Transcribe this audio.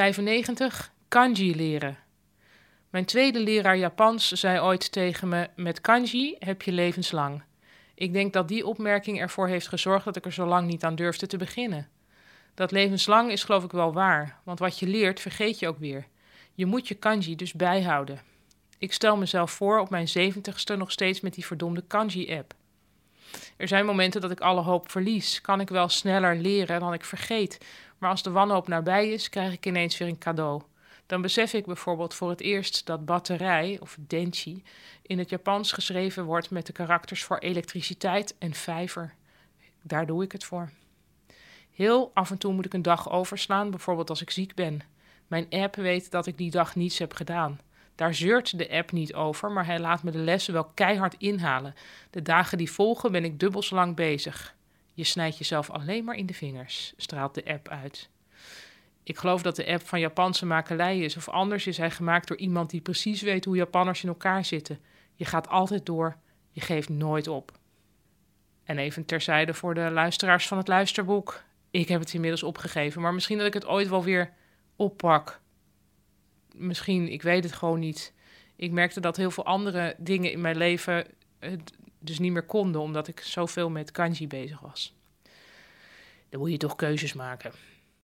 95. Kanji leren. Mijn tweede leraar Japans zei ooit tegen me: Met kanji heb je levenslang. Ik denk dat die opmerking ervoor heeft gezorgd dat ik er zo lang niet aan durfde te beginnen. Dat levenslang is geloof ik wel waar, want wat je leert vergeet je ook weer. Je moet je kanji dus bijhouden. Ik stel mezelf voor op mijn zeventigste nog steeds met die verdomde kanji-app. Er zijn momenten dat ik alle hoop verlies. Kan ik wel sneller leren dan ik vergeet. Maar als de wanhoop nabij is, krijg ik ineens weer een cadeau. Dan besef ik bijvoorbeeld voor het eerst dat batterij, of denchi, in het Japans geschreven wordt met de karakters voor elektriciteit en vijver. Daar doe ik het voor. Heel af en toe moet ik een dag overslaan, bijvoorbeeld als ik ziek ben. Mijn app weet dat ik die dag niets heb gedaan. Daar zeurt de app niet over, maar hij laat me de lessen wel keihard inhalen. De dagen die volgen ben ik dubbel zo lang bezig. Je snijdt jezelf alleen maar in de vingers, straalt de app uit. Ik geloof dat de app van Japanse makelij is, of anders is hij gemaakt door iemand die precies weet hoe Japanners in elkaar zitten. Je gaat altijd door, je geeft nooit op. En even terzijde voor de luisteraars van het luisterboek. Ik heb het inmiddels opgegeven, maar misschien dat ik het ooit wel weer oppak. Misschien, ik weet het gewoon niet. Ik merkte dat heel veel andere dingen in mijn leven het dus niet meer konden, omdat ik zoveel met kanji bezig was. Dan moet je toch keuzes maken.